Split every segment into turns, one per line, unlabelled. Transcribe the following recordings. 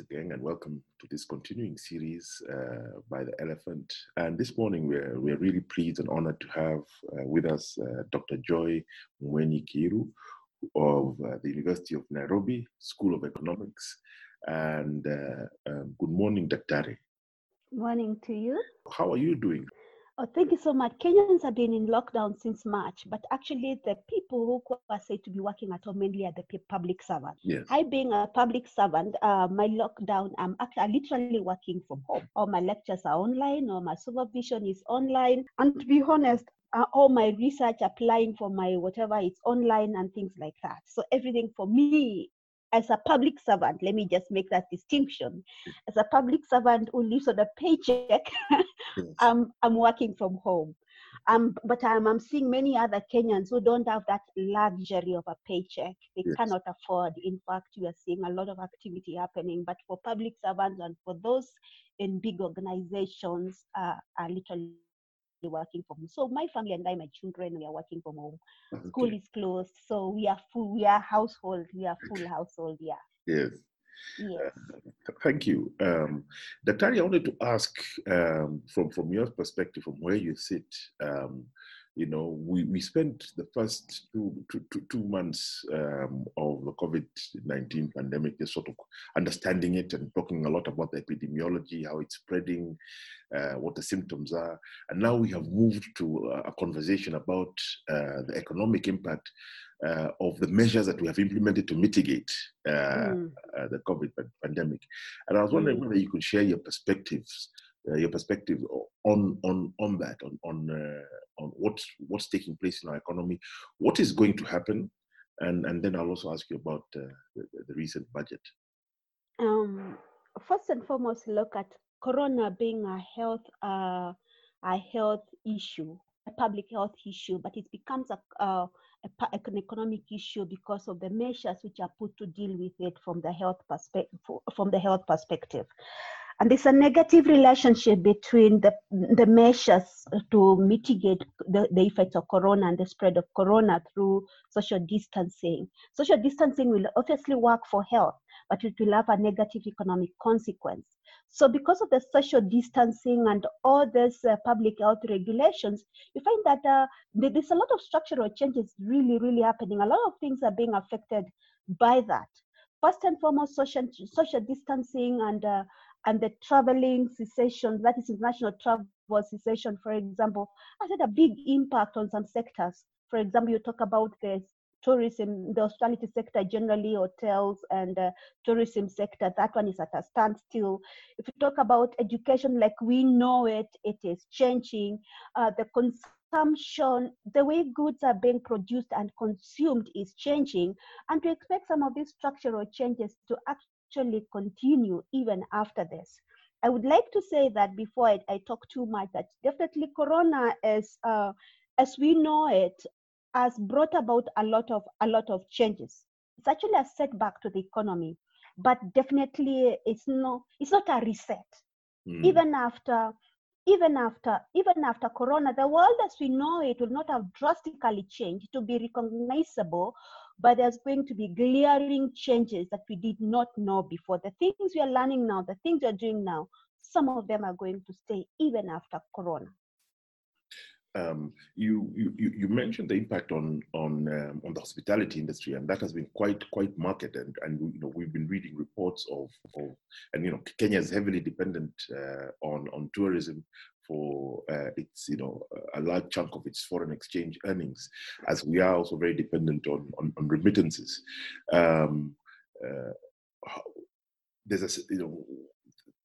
again, and welcome to this continuing series uh, by the Elephant. And this morning, we're, we're really pleased and honored to have uh, with us uh, Dr. Joy Mueni Kiiru of uh, the University of Nairobi School of Economics. And uh, um, good morning, Dr.
Morning to you.
How are you doing?
Oh, thank you so much. Kenyans have been in lockdown since March, but actually the people who are said to be working at home mainly are the public servants.
Yes.
I, being a public servant, uh, my lockdown, I'm actually literally working from home. All my lectures are online, or my supervision is online. And to be honest, uh, all my research applying for my whatever it's online and things like that. So everything for me as a public servant, let me just make that distinction. As a public servant who lives on a paycheck,
Yes.
I'm, I'm working from home. Um, but I'm, I'm seeing many other Kenyans who don't have that luxury of a paycheck. They
Yes.
cannot afford. In fact, you are seeing a lot of activity happening. But for public servants and for those in big organizations, uh, are literally working from home. So my family and I, my children, we are working from home. School is closed, so we are full. We are household. We are full household. Yeah.
Yes.
Yes.
Thank you. Um, Daktari, I wanted to ask um, from, from your perspective, from where you sit, um, you know, we, we spent the first two, two, two, two months um, of the COVID 19 pandemic just sort of understanding it and talking a lot about the epidemiology, how it's spreading, uh, what the symptoms are. And now we have moved to a conversation about uh, the economic impact uh, of the measures that we have implemented to mitigate uh,
Mm.
uh, the COVID pandemic. And I was wondering
Mm.
whether you could share your perspectives, uh, your perspective on on on that, on on uh, on what's what's taking place in our economy, what is going to happen, and and then I'll also ask you about uh, the, the recent budget.
um, first and foremost, look at corona being a health uh, a health issue, a public health issue, but it becomes a, uh, a an economic issue because of the measures which are put to deal with it from the health. From the health perspective, and there's a negative relationship between the the measures to mitigate the, the effects of corona and the spread of corona through social distancing. Social distancing will obviously work for health but it will have a negative economic consequence. So, because of the social distancing and all these uh, public health regulations, you find that uh, there's a lot of structural changes really, really happening. A lot of things are being affected by that. First and foremost, social social distancing and uh, and the traveling cessation, that is international travel cessation, for example, has had a big impact on some sectors. For example, you talk about the tourism, the hospitality sector generally, hotels and uh, tourism sector, that one is at a standstill. If you talk about education like we know it, it is changing. Uh, the consumption, the way goods are being produced and consumed is changing. And we expect some of these structural changes to actually continue even after this. I would like to say that before I, I talk too much, that definitely Corona is, uh, as we know it, has brought about a lot of a lot of changes. It's actually a setback to the economy, but definitely it's no it's not a reset.
Mm.
Even after even after even after corona the world as we know it will not have drastically changed to be recognizable but there's going to be glaring changes that we did not know before the things we are learning now the things we're doing now some of them are going to stay even after corona
Um, you, you you you mentioned the impact on on um, on the hospitality industry, and that has been quite quite marked. And and you know we've been reading reports of of and you know Kenya is heavily dependent uh, on on tourism for uh, its you know a large chunk of its foreign exchange earnings, as we are also very dependent on on, on remittances. Um, uh, there's a you know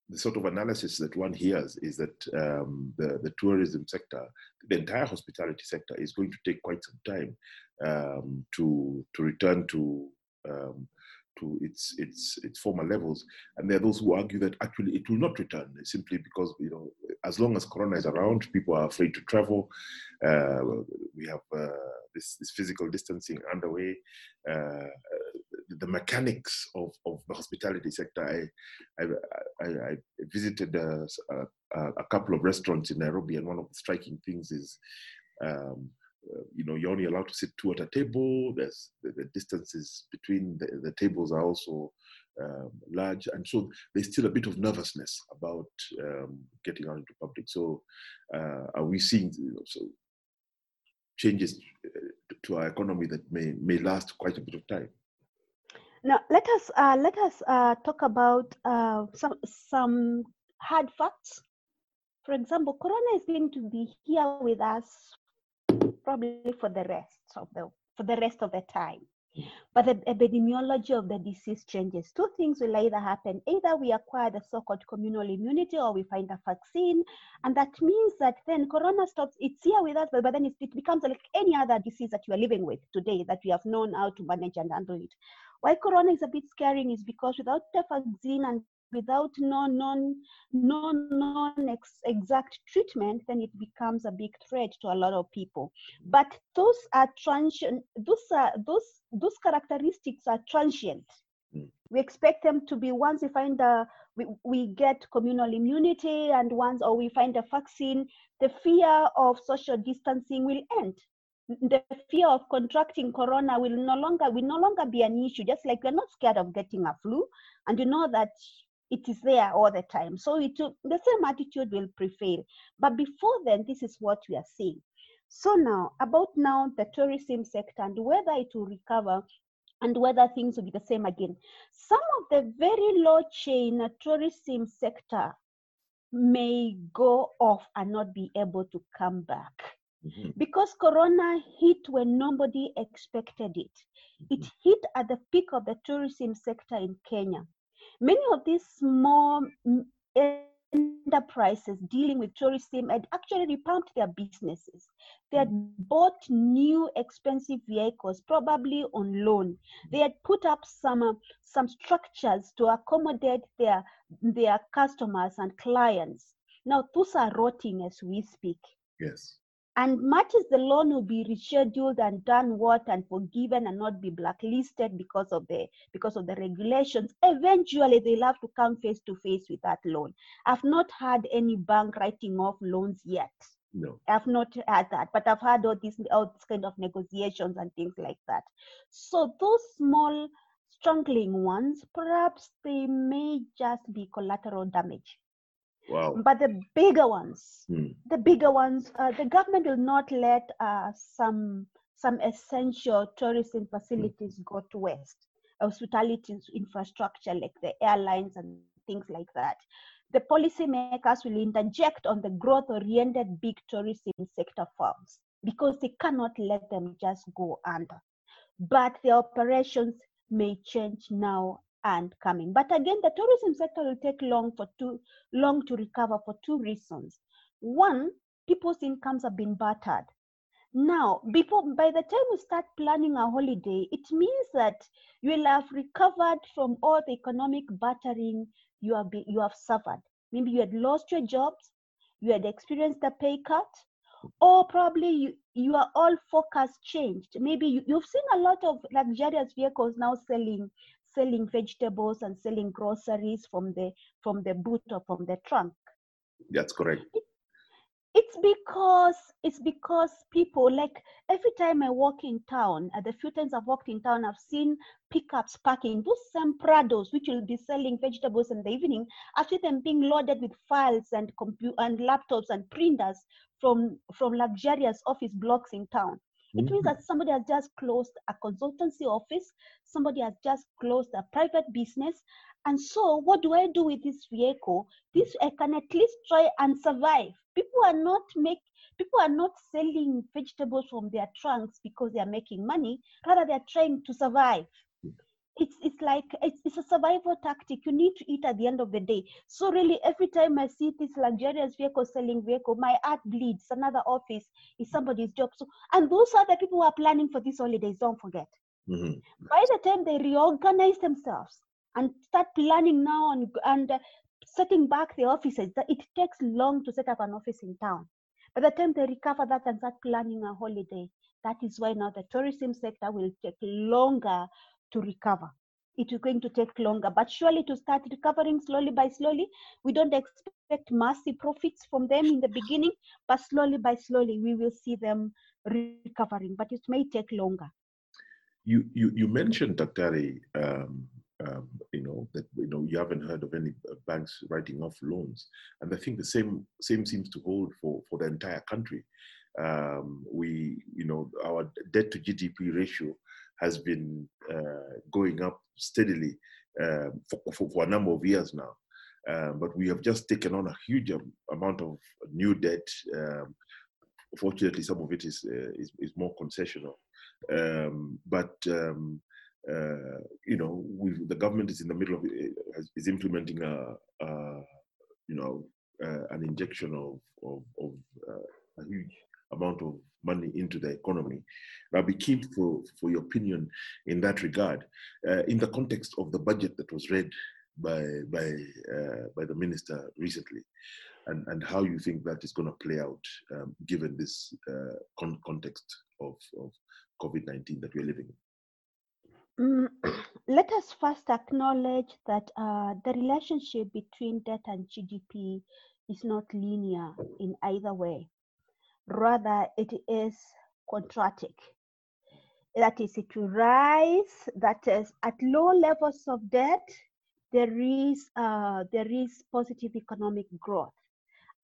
the sort of analysis that one hears is that um, the the tourism sector the entire hospitality sector is going to take quite some time um, to to return to um, to its its its former levels. And there are those who argue that actually it will not return simply because you know as long as Corona is around, people are afraid to travel. Uh, we have uh, this this physical distancing underway. Uh, the mechanics of, of the hospitality sector. I I, I, I visited a, a, a couple of restaurants in Nairobi, and one of the striking things is um, uh, you know, you're only allowed to sit two at a table. There's the, the distances between the, the tables are also um, large, and so there's still a bit of nervousness about um, getting out into public. So, uh, are we seeing you know, so changes uh, to our economy that may may last quite a bit of time?
Now, let us uh, let us uh, talk about uh, some some hard facts. For example, Corona is going to be here with us probably for the rest of the for the rest of the time. But the epidemiology of the disease changes. Two things will either happen. Either we acquire the so-called communal immunity or we find a vaccine. And that means that then corona stops, it's here with us, but, but then it, it becomes like any other disease that you are living with today that we have known how to manage and handle it. Why corona is a bit scaring is because without the vaccine and without non non non non ex, exact treatment then it becomes a big threat to a lot of people. But those are transient those are those those characteristics are transient.
Mm.
we expect them to be once we find a we, we get communal immunity and once or we find a vaccine the fear of social distancing will end. The fear of contracting corona will no longer will no longer be an issue. Just like we're not scared of getting a flu. And you know that it is there all the time. So it will, the same attitude will prevail. But before then, this is what we are seeing. So now, about now the tourism sector and whether it will recover and whether things will be the same again. Some of the very low chain tourism sector may go off and not be able to come back
Mhm.
because corona hit when nobody expected it it hit at the peak of the tourism sector in kenya many of these small enterprises dealing with tourism had actually revamped their businesses. They had bought new expensive vehicles probably on loan. They had put up some uh, some structures to accommodate their their customers and clients. Now those are rotting as we speak.
Yes.
And much as the loan will be rescheduled and done what and forgiven and not be blacklisted because of the because of the regulations eventually they'll have to come face to face with that loan i've not had any bank writing off loans yet
No.
I've not had that, but I've had all these all this kind of negotiations and things like that. So those small struggling ones, perhaps they may just be collateral damage.
Wow.
But the bigger ones,
Hmm.
the bigger ones, uh, the government will not let uh, some some essential tourism facilities go to waste. Hospitality infrastructure like the airlines and things like that. The policymakers will interject on the growth-oriented big tourism sector firms because they cannot let them just go under. But the operations may change now and coming. But again, the tourism sector will take long for two long to recover for two reasons. One, people's incomes have been battered. Now, before by the time we start planning a holiday, it means that you will have recovered from all the economic battering you have you have suffered. Maybe you had lost your jobs, you had experienced a pay cut, or probably you, your all focus changed. Maybe you, you've seen a lot of luxurious vehicles now selling selling vegetables and selling groceries from the from the boot or from the trunk
That's correct.
it's because it's because people like every time i walk in town at the few times i've walked in town i've seen pickups parking those same prados which will be selling vegetables in the evening i've them being loaded with files and compu- and laptops and printers from from luxurious office blocks in town it means that mm-hmm. somebody has just closed a consultancy office, somebody has just closed a private business. And so, what do I do with this vehicle? This I can at least try and survive. People are not make people are not selling vegetables from their trunks because they are making money. Rather, they are trying to survive. It's it's like it's, it's a survival tactic. You need to eat at the end of the day. So really, every time I see this luxurious vehicle selling vehicle, my heart bleeds. Another office is somebody's job. So and those are the people who are planning for these holidays. Don't forget.
Mhm.
By the time they reorganize themselves and start planning now and and uh, setting back the offices, that it takes long to set up an office in town. By the time they recover that and start planning a holiday, that is why now the tourism sector will take longer to recover. It is going to take longer, but surely to start recovering slowly by slowly. We don't expect massive profits from them in the beginning, but slowly by slowly we will see them recovering, but it may take longer.
You you, you mentioned, Daktari, um, um, you know that you know you haven't heard of any uh, banks writing off loans, and I think the same same seems to hold for for the entire country. Um, we you know our debt to GDP ratio has been uh, going up steadily uh, for, for, for, a number of years now. Uh, but we have just taken on a huge amount of new debt. Um, fortunately, some of it is, uh, is, is, more concessional. Um, but um, uh, you know, the government is in the middle of uh, is implementing a, a you know uh, an injection of of, of uh, a huge amount of money into the economy. I'll be keen for, for your opinion in that regard, uh, in the context of the budget that was read by by uh, by the minister recently, and and how you think that is going to play out um, given this con- context of of COVID nineteen that we're living in.
Mm, let us first acknowledge that uh, the relationship between debt and GDP is not linear in either way. Rather, it is quadratic. That is, it will rise. That is, at low levels of debt, there is uh, there is positive economic growth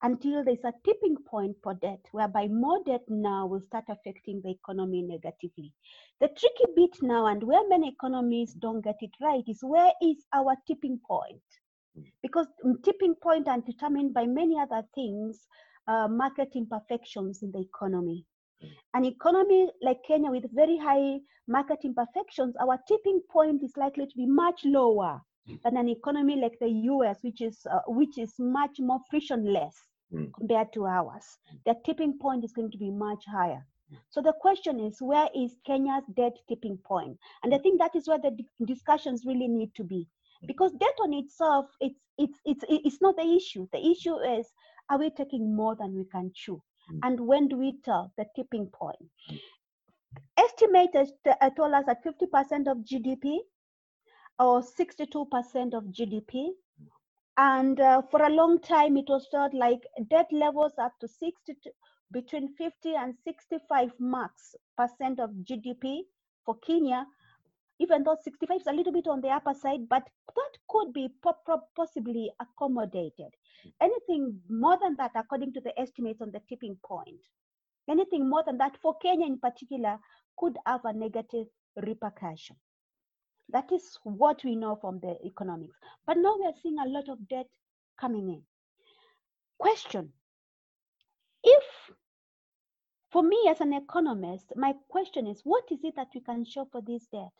until there's a tipping point for debt, whereby more debt now will start affecting the economy negatively. The tricky bit now, and where many economists don't get it right, is where is our tipping point? Because tipping point are determined by many other things, uh, market imperfections in the economy. An economy like Kenya with very high market imperfections, our tipping point is likely to be much lower than an economy like the US, which is uh, which is much more frictionless mm. compared to ours. The tipping point is going to be much higher. So the question is, where is Kenya's debt tipping point? And I think that is where the discussions really need to be, because debt on itself, it's it's it's it's not the issue. The issue is, are we taking more than we can chew? Mm. And when do we tell the tipping point? Estimators uh, told us that 50% of GDP or 62% of GDP and uh, for a long time, it was thought like debt levels up to 60 to, between 50 and 65 marks percent of GDP for Kenya, even though 65 is a little bit on the upper side, but that could be possibly accommodated. Mm. Anything more than that, according to the estimates on the tipping point, anything more than that for Kenya in particular could have a negative repercussion. That is what we know from the economics. But now we are seeing a lot of debt coming in. Question If, for me as an economist, my question is what is it that we can show for this debt?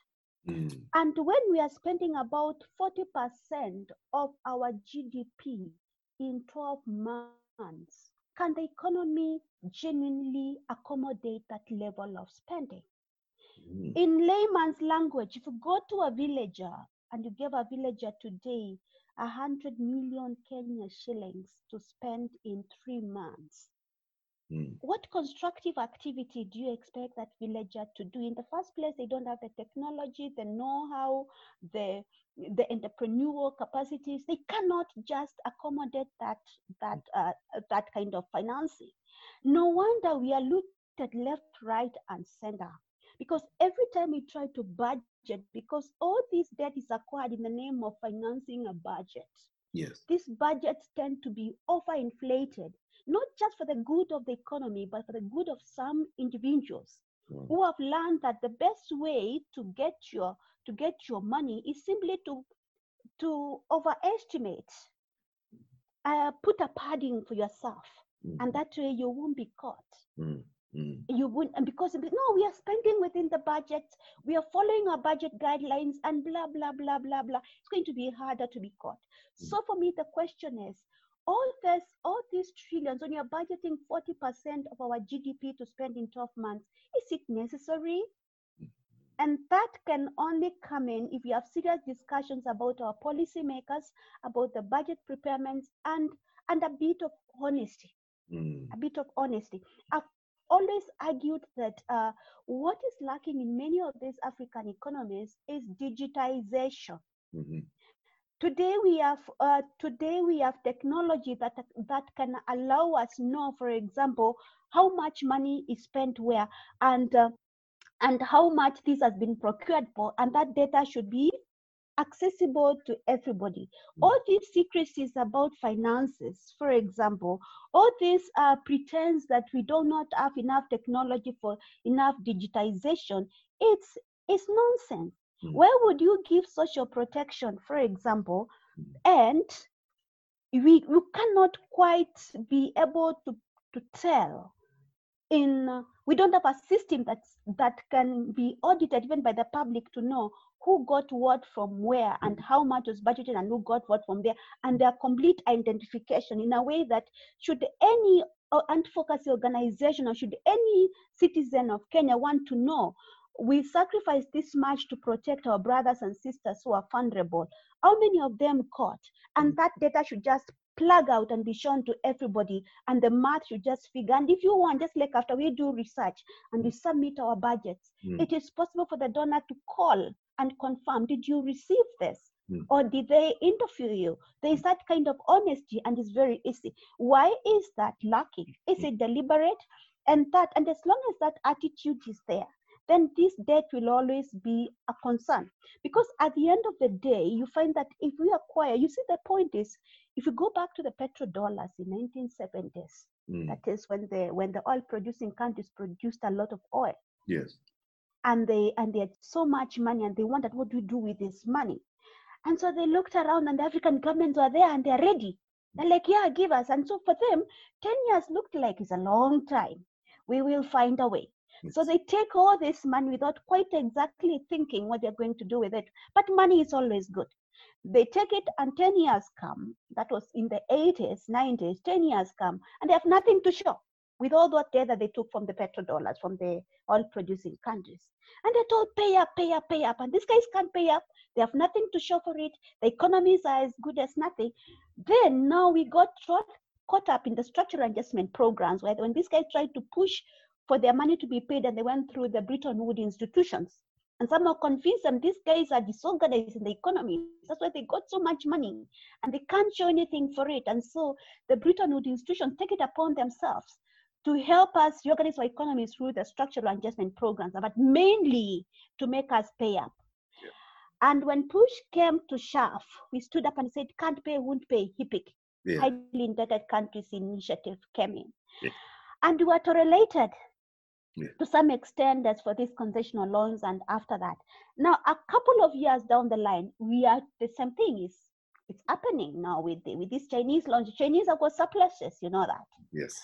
Mm. And when we are spending about 40% of our GDP in 12 months, can the economy genuinely accommodate that level of spending? Mm. In layman's language, if you go to a villager and you give a villager today a hundred million Kenya shillings to spend in three months, mm. what constructive activity do you expect that villager to do? In the first place, they don't have the technology, the know-how, the the entrepreneurial capacities. They cannot just accommodate that that uh, that kind of financing. No wonder we are looked at left, right, and center because every time we try to budget, because all this debt is acquired in the name of financing a budget.
Yes.
These budgets tend to be overinflated, not just for the good of the economy, but for the good of some individuals mm. who have learned that the best way to get your to get your money is simply to to overestimate, uh, put a padding for yourself, mm. and that way you won't be caught. Mm. Mm. You wouldn't, and because no, we are spending within the budget, we are following our budget guidelines, and blah blah blah blah blah. It's going to be harder to be caught. Mm. So for me, the question is, all this, all these trillions, when you're budgeting 40% of our GDP to spend in 12 months, is it necessary? And that can only come in if you have serious discussions about our policymakers, about the budget preparements, and and a bit of honesty. Mm. A bit of honesty. I've always argued that uh, what is lacking in many of these African economies is digitization. Mm-hmm. Today we have uh, today we have technology that that can allow us know for example how much money is spent where and uh, and how much this has been procured for and that data should be accessible to everybody.
Mm.
all these secrecies about finances for example all this uh, pretends that we do not have enough technology for enough digitization. It's it's nonsense
Mm.
where would you give social protection for example
Mm.
and we, we cannot quite be able to, to tell in uh, we don't have a system that that can be audited even by the public to know who got what from where and how much was budgeted and who got what from there and their complete identification in a way that should any uh, advocacy organization or should any citizen of Kenya want to know we sacrifice this much to protect our brothers and sisters who are vulnerable. How many of them caught? And that data should just plug out and be shown to everybody and the math should just figure. And if you want just like after we do research and we submit our budgets
Mm.
it is possible for the donor to call and confirm did you receive this?
Mm.
or did they interview you? There is that kind of honesty and it's very easy. Why is that lacking is it deliberate? And that and as long as that attitude is there then this debt will always be a concern. Because at the end of the day you find that if we acquire you see the point is if you go back to the petrodollars in 1970s
Mm.
that is when the when the oil producing countries produced a lot of oil.
Yes.
and they and they had so much money and they wondered what do we do with this money? And so they looked around and the african governments were there and they're ready. They're like yeah give us. And so for them 10 years looked like it's a long time. We will find a way so they take all this money without quite exactly thinking what they're going to do with it. But money is always good. They take it and 10 years come. That was in the 80s 90s 10 years come and they have nothing to show with all that data they took from the petrodollars from the oil producing countries. And they're told pay up pay up pay up. And these guys can't pay up. They have nothing to show for it. The economies are as good as nothing. Then now we got caught up in the structural adjustment programs where when these guys tried to push for their money to be paid and they went through the Bretton Woods institutions and somehow convinced them these guys are disorganized in the economy. That's why they got so much money and they can't show anything for it. And so the Bretton Woods institutions take it upon themselves to help us reorganize our economy through the structural adjustment programs, but mainly to make us pay up. And when push came to shove, we stood up and said, can't pay, won't pay, HIPC,
Yeah.
highly indebted countries initiative came in.
Yeah.
And we were tolerated
Yeah.
to some extent as for these concessional loans and after that. Now, a couple of years down the line, we are the same thing is it's happening now with the, with these Chinese loans. Chinese have got surpluses, you know that
Yes.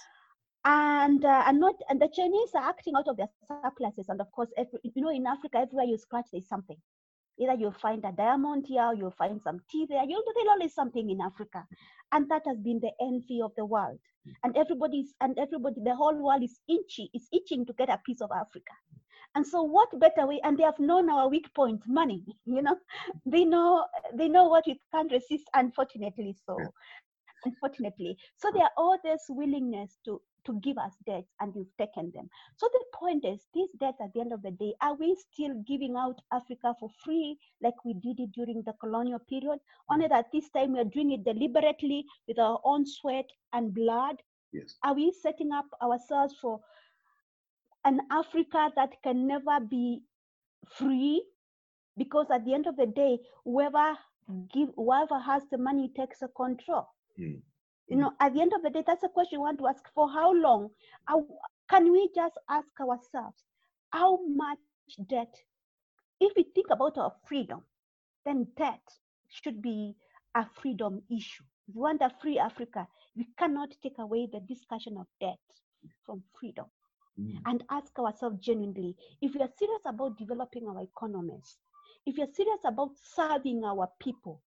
and uh, and not and the Chinese are acting out of their surpluses. And of course, every, you know, in Africa, everywhere you scratch, there's something. Either you'll find a diamond here, you'll find some tea there. You'll do there's always something in Africa, and that has been the envy of the world. And everybody's and everybody, the whole world is itchy, is itching to get a piece of Africa. And so, what better way? And they have known our weak point, money. You know, they know they know what we can't resist. Unfortunately, so unfortunately, so there are all this willingness to to give us debts, and you've taken them. So the point is, these debts at the end of the day, are we still giving out Africa for free like we did it during the colonial period? Only that this time we are doing it deliberately with our own sweat and blood.
Yes.
Are we setting up ourselves for an Africa that can never be free? Because at the end of the day, whoever give whoever has the money takes a control.
Mm.
You know, at the end of the day, that's a question we want to ask for how long? How, can we just ask ourselves how much debt? If we think about our freedom, then debt should be a freedom issue. If we want a free Africa, we cannot take away the discussion of debt from freedom
Mm.
and ask ourselves genuinely if we are serious about developing our economies, if we are serious about serving our people,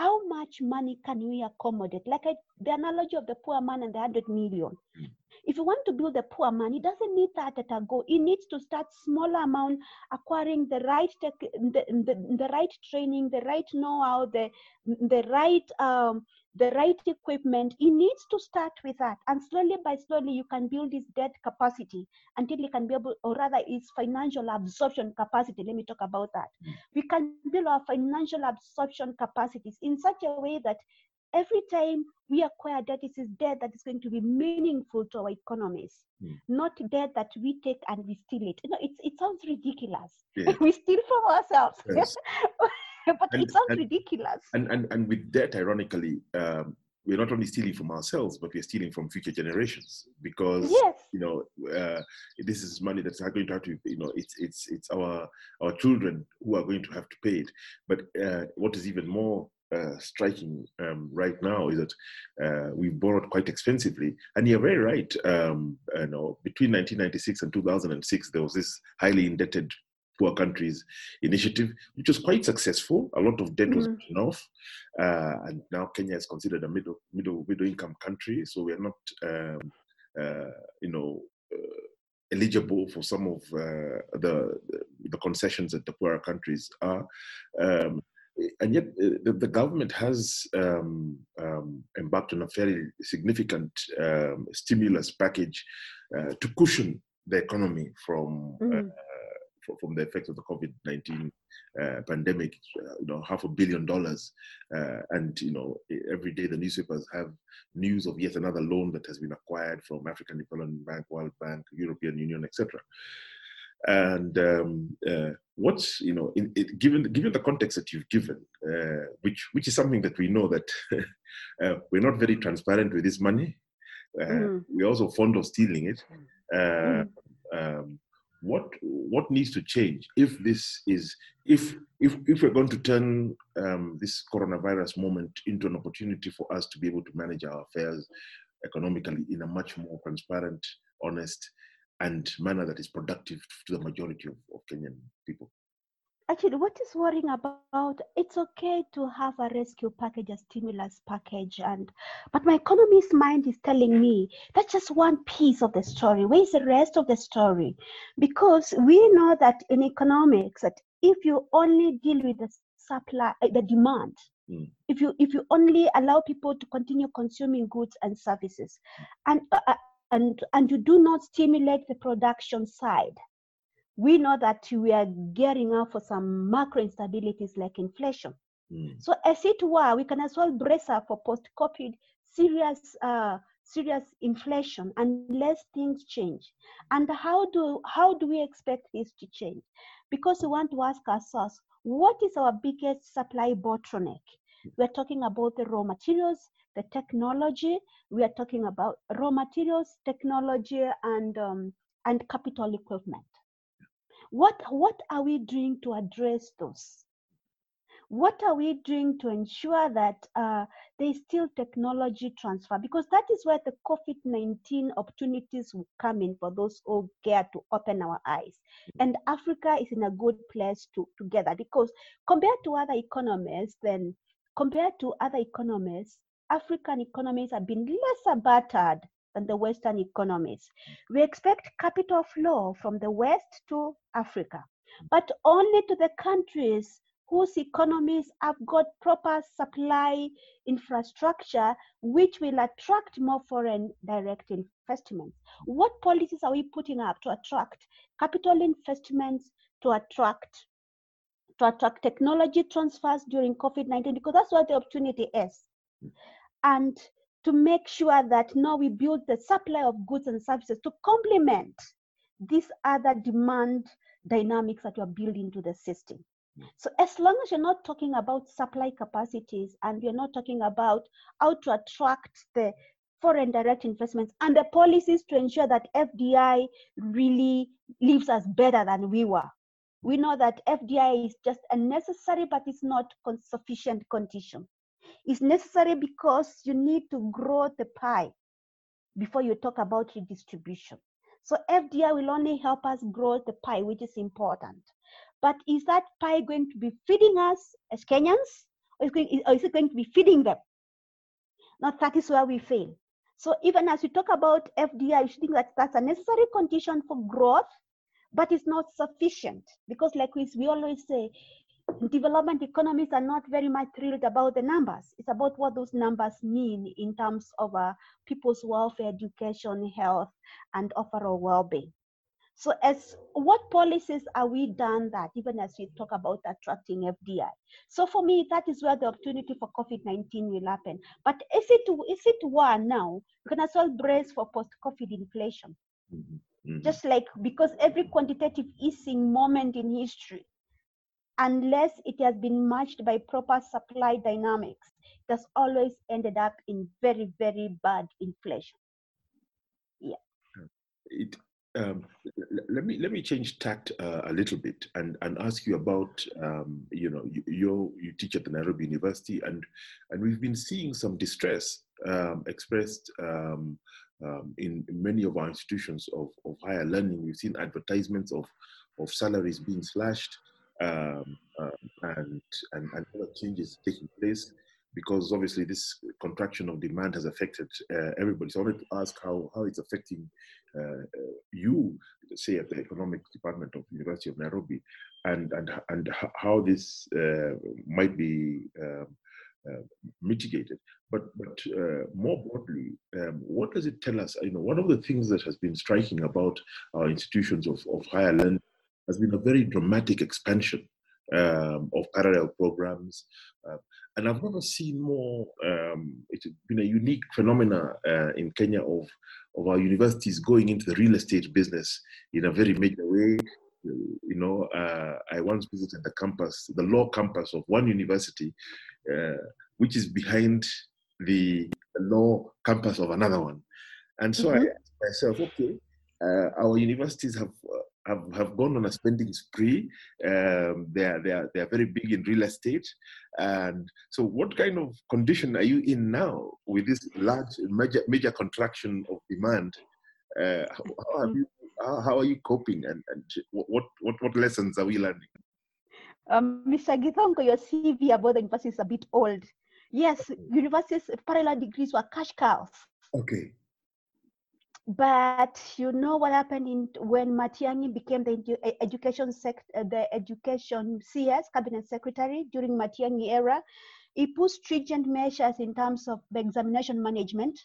how much money can we accommodate? Like I, the analogy of the poor man and the 100 million.
Mm.
If you want to build the poor man, he doesn't need that at a go. He needs to start smaller amount, acquiring the right tech, the, the, the right training, the right know-how, the the right um, the right equipment. It needs to start with that. And slowly by slowly, you can build his debt capacity until he can be able, or rather, his financial absorption capacity. Let me talk about that. Mm. We can build our financial absorption capacities in such a way that every time we acquire debt, it is debt that is going to be meaningful to our economies, mm. not debt that we take and we steal it. You know, it, it sounds ridiculous. Yeah. we steal from ourselves. Yes. but and, it sounds and, ridiculous.
And, and, and with debt, ironically, um, we're not only stealing from ourselves, but we're stealing from future generations because
yes.
you know uh, this is money that's going to have to you know it's it's it's our our children who are going to have to pay it. But uh, what is even more uh, striking um, right now is that uh, we borrowed quite expensively. And you're very right. Um, you know, between 1996 and 2006, there was this highly indebted poor countries initiative, which was quite successful. A lot of debt was mm-hmm. off, uh, and now Kenya is considered a middle middle middle income country. So we are not, um, uh, you know. Uh, eligible for some of uh, the the concessions that the poorer countries are. Um, and yet uh, the, the government has um, um, embarked on a very significant um, stimulus package uh, to cushion the economy from mm. From the effects of the COVID nineteen uh, pandemic. Uh, you know, half a billion dollars, uh, and you know, every day the newspapers have news of yet another loan that has been acquired from African Development Bank, World Bank, European Union, etc and um, uh, what's you know in, it, given given the context that you've given uh, which which is something that we know that uh, we're not very transparent with this money mm. we're also fond of stealing it mm. um, what what needs to change if this is if if if we're going to turn um, this coronavirus moment into an opportunity for us to be able to manage our affairs economically in a much more transparent honest and manner that is productive to the majority of, of Kenyan people.
Actually, what is worrying about it's okay to have a rescue package, a stimulus package, and but my economist mind is telling me that's just one piece of the story. Where's the rest of the story? Because we know that in economics that if you only deal with the supply, uh, the demand, mm. if you if you only allow people to continue consuming goods and services, and uh, uh and, and you do not stimulate the production side, we know that we are gearing up for some macro instabilities like inflation. Mm. So as it were, we can as well brace up for post-COVID serious uh, serious inflation unless things change. And how do how do we expect this to change? Because we want to ask ourselves, what is our biggest supply bottleneck? We're talking about the raw materials, the technology. We are talking about raw materials, technology, and um, and capital equipment. What what are we doing to address those? What are we doing to ensure that uh, there is still technology transfer? Because that is where the COVID 19 opportunities will come in for those who care to open our eyes. And Africa is in a good place to together because compared to other economies, then compared to other economies, African economies have been less battered than the Western economies. We expect capital flow from the West to Africa, but only to the countries whose economies have got proper supply infrastructure, which will attract more foreign direct investments. What policies are we putting up to attract capital investments, to attract to attract technology transfers during COVID-19? Because that's what the opportunity is and to make sure that now we build the supply of goods and services to complement these other demand dynamics that you're building into the system. Mm. So as long as you're not talking about supply capacities and you're not talking about how to attract the foreign direct investments and the policies to ensure that FDI really leaves us better than we were. We know that FDI is just a necessary, but it's not sufficient condition is necessary because you need to grow the pie before you talk about redistribution. So FDI will only help us grow the pie, which is important. But is that pie going to be feeding us as Kenyans, or is, going, or is it going to be feeding them? Now that is where we fail. So even as we talk about FDI, you think that that's a necessary condition for growth, but it's not sufficient because, like we, we always say, development economies are not very much thrilled about the numbers. It's about what those numbers mean in terms of uh, people's welfare, education, health, and overall well-being. So as what policies are we done that, even as we talk about attracting FDI? So for me, that is where the opportunity for COVID-19 will happen. But is it, is it one now? You can as well brace for post-COVID inflation. Mm-hmm. Mm-hmm. Just like, because every quantitative easing moment in history, unless it has been matched by proper supply dynamics, it has always ended up in very, very bad inflation. Yeah.
It, um, let me let me change tact uh, a little bit and, and ask you about um, you know you, you, you teach at the Nairobi University and and we've been seeing some distress um, expressed um, um, in many of our institutions of, of higher learning. We've seen advertisements of of salaries being slashed um, uh, and, and and other changes taking place because obviously this contraction of demand has affected uh, everybody. So I wanted to ask how, how it's affecting uh, uh, you, say at the economics department of University of Nairobi, and and and how this uh, might be um, uh, mitigated. But but more broadly, um, what does it tell us? You know, one of the things that has been striking about our institutions of, of higher learning has been a very dramatic expansion um, of parallel programs. Uh, and I've never seen more, um, it's been a unique phenomena uh, in Kenya of, of our universities going into the real estate business in a very major way. You know, uh, I once visited the campus, the law campus of one university, uh, which is behind the, the, law campus of another one. And so mm-hmm. I asked myself, okay, uh, our universities have uh, have, have gone on a spending spree. Um, they, are, they, are, they are very big in real estate. And so, what kind of condition are you in now with this large, major, major contraction of demand? Uh, how, how, you, how, how, are you coping and, and what, what, what lessons are we learning?
Um, Mr. Githongo, your CV about the university is a bit old. Yes, universities, parallel degrees were cash cows.
Okay.
But you know what happened in, when Matiang'i became the edu education sec, uh, the education CS cabinet secretary during Matiang'i era, he put stringent measures in terms of the examination management.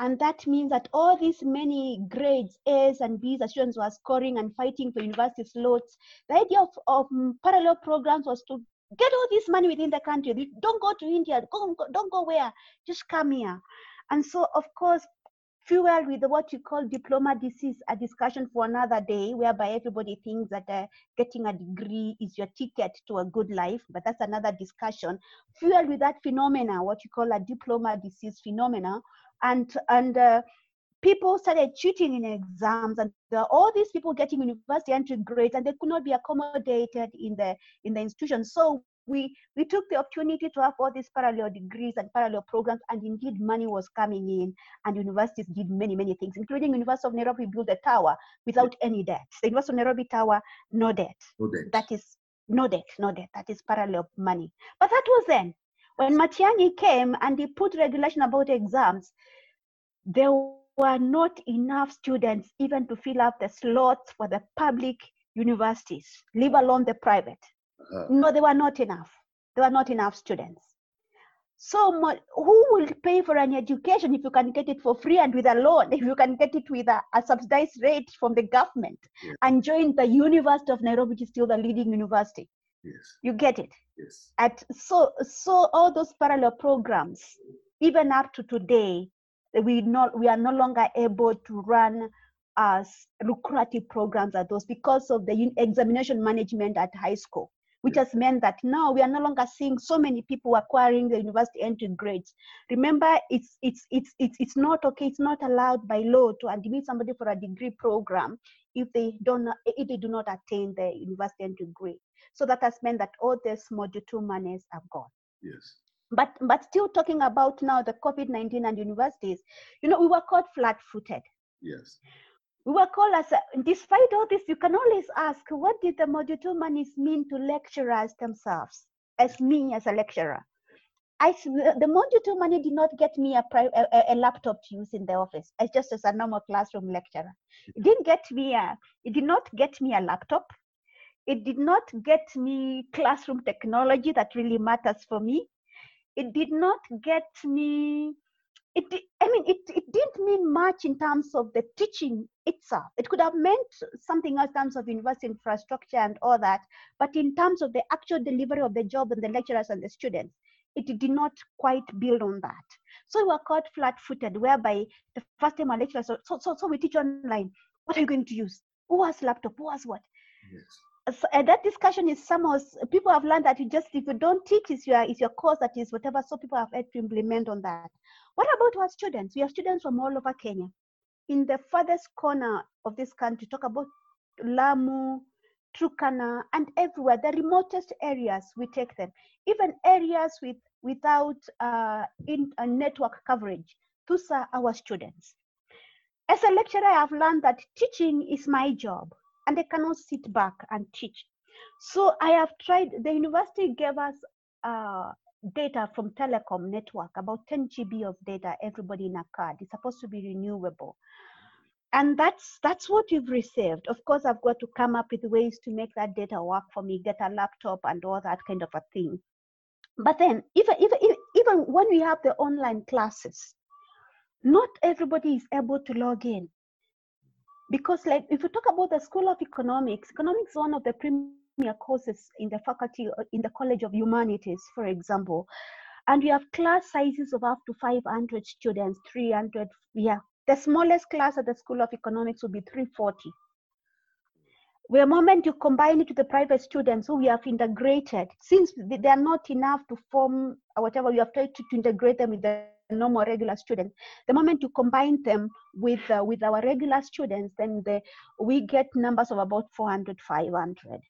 And that means that all these many grades, A's and B's that students were scoring and fighting for university slots, the idea of, of parallel programs was to get all this money within the country. Don't go to India, go, don't go where, just come here. And so, of course, fueled with what you call diploma disease, a discussion for another day, whereby everybody thinks that uh, getting a degree is your ticket to a good life, but that's another discussion. Fueled with that phenomena, what you call a diploma disease phenomena, and and uh, people started cheating in exams, and there are all these people getting university entry grades, and they could not be accommodated in the in the institution. So we, we took the opportunity to have all these parallel degrees and parallel programs, and indeed money was coming in, and universities did many, many things, including University of Nairobi built a tower without any debt. The University of Nairobi tower, no debt.
No debt.
That is no debt, no debt. That is parallel money. But that was then. When Matiang'i came and he put regulation about exams, there were not enough students even to fill up the slots for the public universities, leave alone the private. Uh, no, there were not enough. There were not enough students. So, who will pay for an education if you can get it for free and with a loan, if you can get it with a, a subsidized rate from the government yes. and join the University of Nairobi, which is still the leading university?
Yes.
You get it?
Yes.
At, so, so all those parallel programs, even up to today, we, not, we are no longer able to run as lucrative programs as those because of the examination management at high school which has meant that now we are no longer seeing so many people acquiring the university entry grades. Remember, it's it's it's it's it's not okay. It's not allowed by law to admit somebody for a degree program if they don't if they do not attain the university entry grade. So that has meant that all these module two monies are gone.
Yes.
But but still talking about now the COVID nineteen and universities, you know, we were caught flat-footed.
Yes
we were called as, despite all this, you can always ask, what did the module two monies mean to lecturers themselves, as me as a lecturer? I, the module two money did not get me a, a, a, laptop to use in the office. As just as a normal classroom lecturer. It didn't get me a, it did not get me a laptop. It did not get me classroom technology that really matters for me. It did not get me it i mean it, it didn't mean much in terms of the teaching itself. It could have meant something else in terms of university infrastructure and all that but in terms of the actual delivery of the job and the lecturers and the students it did not quite build on that. So we were caught flat-footed whereby the first time our lecturers so, so, so we teach online. What are you going to use? Who has laptop? Who has what? Yes. So, uh, that discussion is somehow people have learned that you just if you don't teach is your is your course that is whatever. So people have had to implement on that what about our students we have students from all over kenya in the furthest corner of this country talk about lamu Turkana, and everywhere, the remotest areas, we take them. Even areas with without uh, in, network coverage, those are our students. As a lecturer, I have learned that teaching is my job and I cannot sit back and teach. So I have tried, the university gave us uh, data from telecom network, about 10 GB of data, everybody in a card. It's supposed to be renewable. And that's that's what we've received. Of course, I've got to come up with ways to make that data work for me, get a laptop and all that kind of a thing. But then even even even when we have the online classes, not everybody is able to log in because like if you talk about the school of economics economics is one of the premier courses in the faculty uh, in the college of humanities for example and we have class sizes of up to 500 students 300 yeah the smallest class at the school of economics would be 340 the moment you combine it with the private students who we have integrated since they are not enough to form whatever we have tried to, to integrate them with the normal regular students. The moment you combine them with uh, with our regular students, then the, we get numbers of about 400, 500.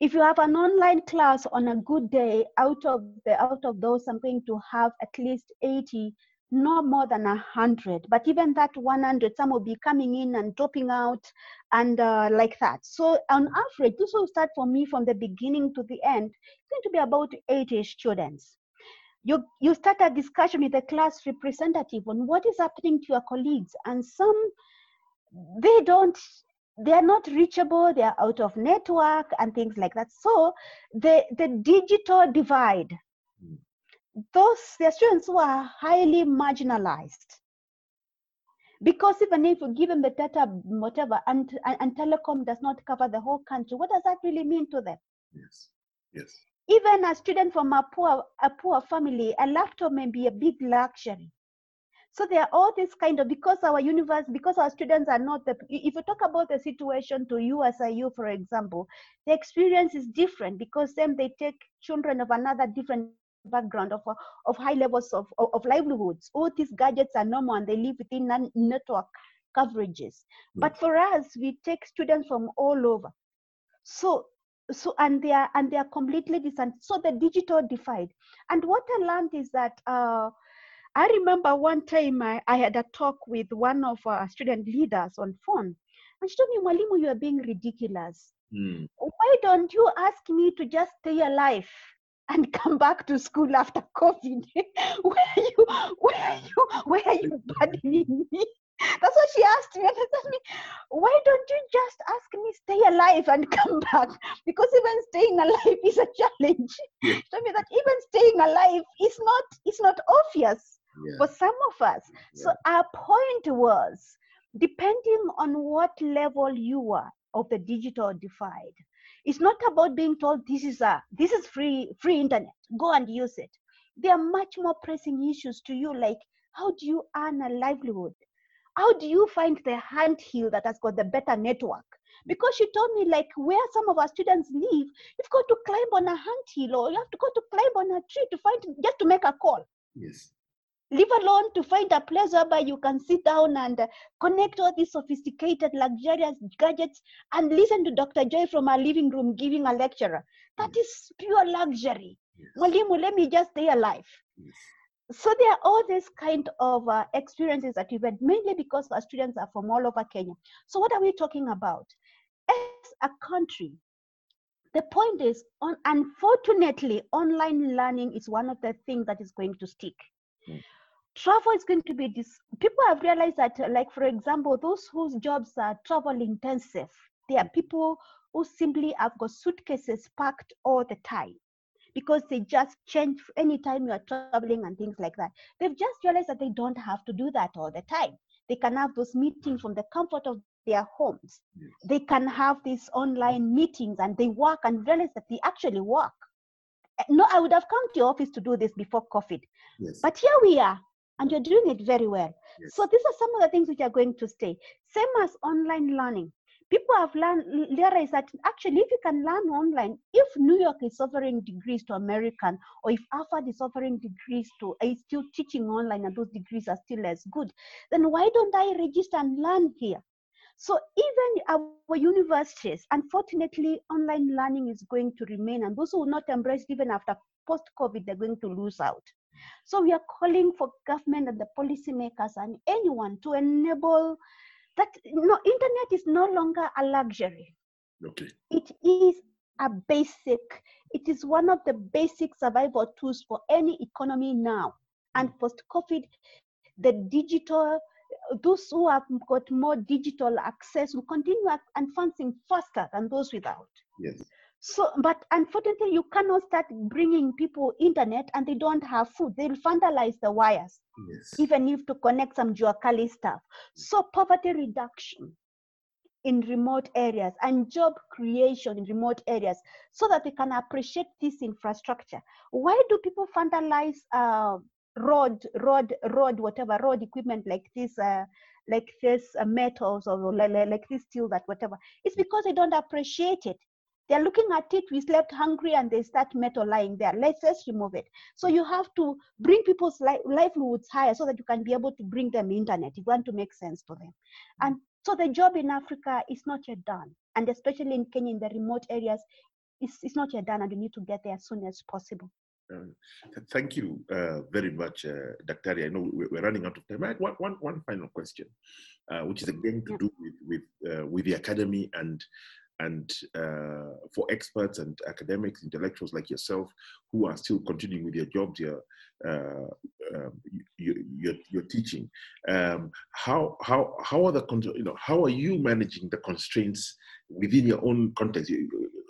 If you have an online class on a good day, out of the out of those, I'm going to have at least 80, no more than 100. But even that 100, some will be coming in and dropping out, and uh, like that. So on average, this will start for me from the beginning to the end. It's going to be about 80 students you, you start a discussion with the class representative on what is happening to your colleagues and some they don't they're not reachable they're out of network and things like that. So the the digital divide those the students who are highly marginalized. Because even if you give them the data whatever and, and, and telecom does not cover the whole country what does that really mean to them?
Yes yes.
Even a student from a poor, a poor family, a laptop may be a big luxury. So there are all these kind of, because our universe, because our students are not the, if you talk about the situation to USIU, for example, the experience is different because then they take children of another different background of, of high levels of, of, of livelihoods. All these gadgets are normal and they live within network coverages. But for us, we take students from all over. So so and they are and they are completely different so the digital divide and what i learned is that uh, i remember one time I, I had a talk with one of our student leaders on phone and she told me mwalimu you are being ridiculous mm. why don't you ask me to just stay alive and come back to school after covid where are you where are you where are you burdening me that's what she asked me. And I said me, why don't you just ask me stay alive and come back? Because even staying alive is a challenge. Yeah. She told me that even staying alive is not is not obvious yeah. for some of us. Yeah. So our point was depending on what level you are of the digital divide, it's not about being told this is a this is free free internet. Go and use it. There are much more pressing issues to you, like how do you earn a livelihood? how do you find the hand hill that has got the better network? Because she told me like where some of our students live, you've got to climb on a hand hill or you have to go to climb on a tree to find just to make a call.
Yes.
Leave alone to find a place where you can sit down and uh, connect all these sophisticated, luxurious gadgets and listen to Dr. Joy from our living room giving a lecture. That yes. is pure luxury. Yes. Mwalimu, let me just stay alive. Yes so there are all these kind of uh, experiences that we've had mainly because our students are from all over Kenya. So what are we talking about? As a country, the point is, on, unfortunately, online learning is one of the things that is going to stick. Travel is going to be this. People have realized that, like for example, those whose jobs are travel intensive, There are people who simply have got suitcases packed all the time because they just change anytime you are traveling and things like that. They've just realized that they don't have to do that all the time. They can have those meetings from the comfort of their homes. Yes. They can have these online meetings and they work and realize that they actually work. Eh, no, I would have come to your office to do this before COVID. Yes. But here we are, and you're doing it very well. Yes. So these are some of the things which are going to stay. Same as online learning people have learned realized that actually if you can learn online if new york is offering degrees to american or if harvard is offering degrees to is still teaching online and those degrees are still as good then why don't i register and learn here so even our universities unfortunately online learning is going to remain and those who will not embrace even after post covid they're going to lose out so we are calling for government and the policymakers and anyone to enable that no internet is no longer a luxury.
Okay.
It is a basic it is one of the basic survival tools for any economy now. And mm. post covid the digital those who have got more digital access will continue advancing faster than those without.
Yes
so, but unfortunately, you cannot start bringing people internet and they don't have food. They'll vandalize the wires, yes. even if to connect some Juakali stuff. So, poverty reduction in remote areas and job creation in remote areas so that they can appreciate this infrastructure. Why do people vandalize uh, road, road, road, whatever road equipment like this, uh, like this uh, metals or like, like this steel, that whatever? It's because they don't appreciate it. They're looking at it, we slept hungry and they start metal lying there. Let's just remove it. So you have to bring people's li- livelihoods higher so that you can be able to bring them internet. If you want to make sense for them. And so the job in Africa is not yet done. And especially in Kenya, in the remote areas, it's, it's not yet done and you need to get there as soon as possible.
Uh, thank you uh, very much, uh, Dr. I know we're, running out of time. I had one, one, one final question, uh, which is again to yeah. do with with, uh, with the academy and and uh, for experts and academics, intellectuals like yourself, who are still continuing with your jobs, your uh, um, your, your, teaching, um, how how how are the you know how are you managing the constraints within your own context?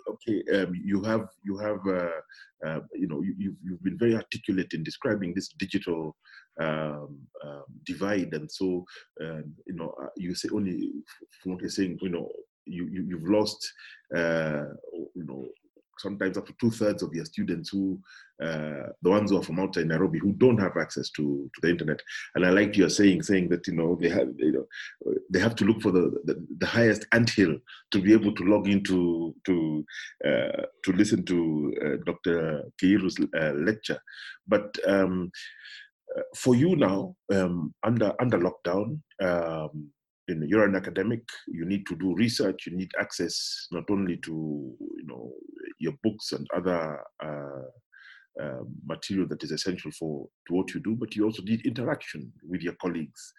Okay, um, you have you have uh, uh, you know you, you've, you've been very articulate in describing this digital um, um, divide, and so um, you know uh, you say only from what you're saying, you know you, you have lost uh, you know sometimes up to two thirds of your students who uh, the ones who are from outside Nairobi who don't have access to, to the internet. And I liked your saying saying that you know they have you know they have to look for the the, the highest anthill to be able to log into to uh, to listen to uh, Dr. Kiiru's uh, lecture. But um, uh, for you now um, under under lockdown. Um, you know, you're an academic, you need to do research, you need access not only to you know your books and other uh, uh, material that is essential for to what you do, but you also need interaction with your colleagues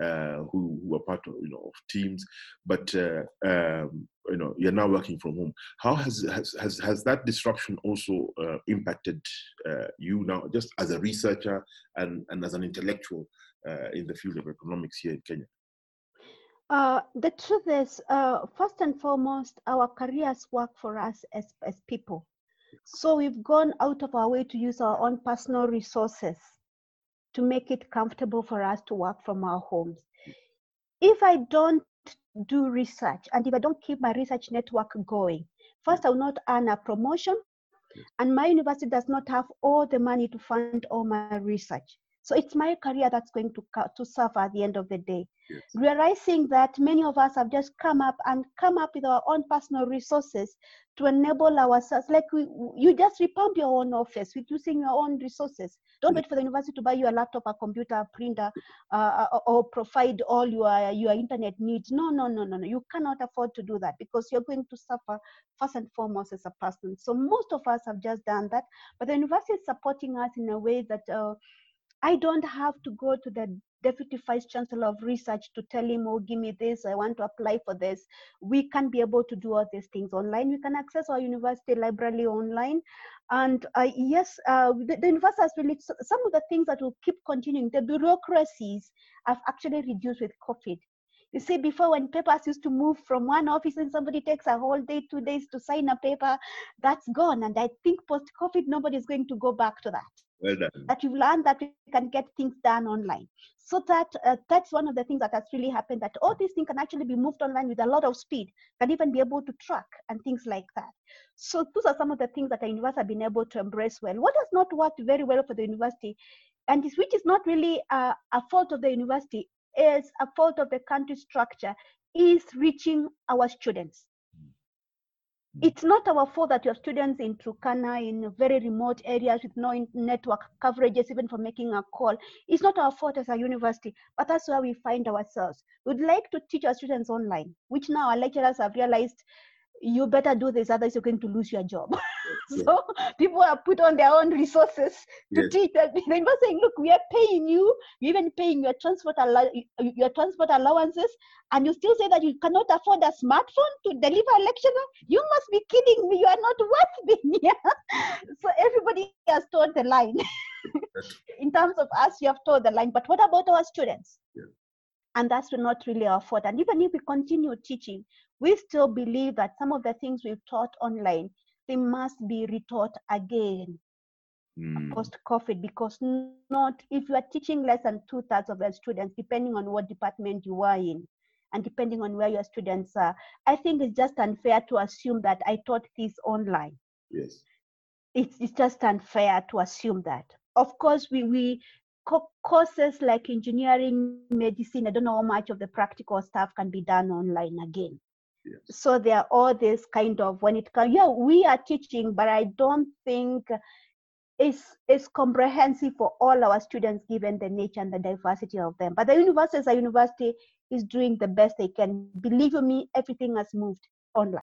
uh, who, who are part of you know of teams. But uh, um, you know you're now working from home. How has has has, has that disruption also uh, impacted uh, you now, just as a researcher and, and as an intellectual in the field of economics here in Kenya?
Uh, the truth is, uh, first and foremost, our careers work for us as, as people. So we've gone out of our way to use our own personal resources to make it comfortable for us to work from our homes. If I don't do research and if I don't keep my research network going, first I will not earn a promotion, and my university does not have all the money to fund all my research. So it's my career that's going to, to suffer at the end of the day. Yes. Realizing that many of us have just come up and come up with our own personal resources to enable ourselves. Like we, you just repump your own office with using your own resources. Don't yes. wait for the university to buy you a laptop, a computer, a printer, uh, uh, or provide all your your internet needs. No, no, no, no, no. You cannot afford to do that because you're going to suffer first and foremost as a person. So most of us have just done that, but the university is supporting us in a way that. Uh, I don't have to go to the deputy vice chancellor of research to tell him, oh, give me this, I want to apply for this. We can be able to do all these things online. We can access our university library online. And uh, yes, uh, the, the university has really, some of the things that will keep continuing, the bureaucracies have actually reduced with COVID. You see, before when papers used to move from one office and somebody takes a whole day, two days to sign a paper, that's gone. And I think post COVID, nobody is going to go back to that.
Well done.
That you've learned that we can get things done online. So that uh, that's one of the things that has really happened. That all these things can actually be moved online with a lot of speed, can even be able to track and things like that. So those are some of the things that the university have been able to embrace well. What has not worked very well for the university, and this, which is not really a, a fault of the university, is a fault of the country structure, is reaching our students it's not our fault that your students in Turkana, in very remote areas with no network coverages, even for making a call, it's not our fault as a university, but that's where we find ourselves. We'd like to teach our students online, which now our lecturers have realized you better do this, otherwise you're going to lose your job. Yes. so people are put on their own resources to yes. teach. They're not saying, look, we are paying you, you're even paying your transport allow- your transport allowances, and you still say that you cannot afford a smartphone to deliver a lecture. You must be kidding me. You are not worth being here. so everybody has told the line. In terms of us, you have told the line. But what about our students? Yeah and that's not really our fault. And even if we continue teaching, we still believe that some of the things we've taught online, they must be retaught again mm. post COVID because not if you are teaching less than two thirds of your students, depending on what department you are in, and depending on where your students are, I think it's just unfair to assume that I taught this online.
Yes.
It's, it's just unfair to assume that. Of course, we, we courses like engineering, medicine, I don't know how much of the practical stuff can be done online again. Yes. So there are all this kind of when it comes, yeah, we are teaching, but I don't think it's, it's comprehensive for all our students given the nature and the diversity of them. But the university as a university is doing the best they can. Believe me, everything has moved online.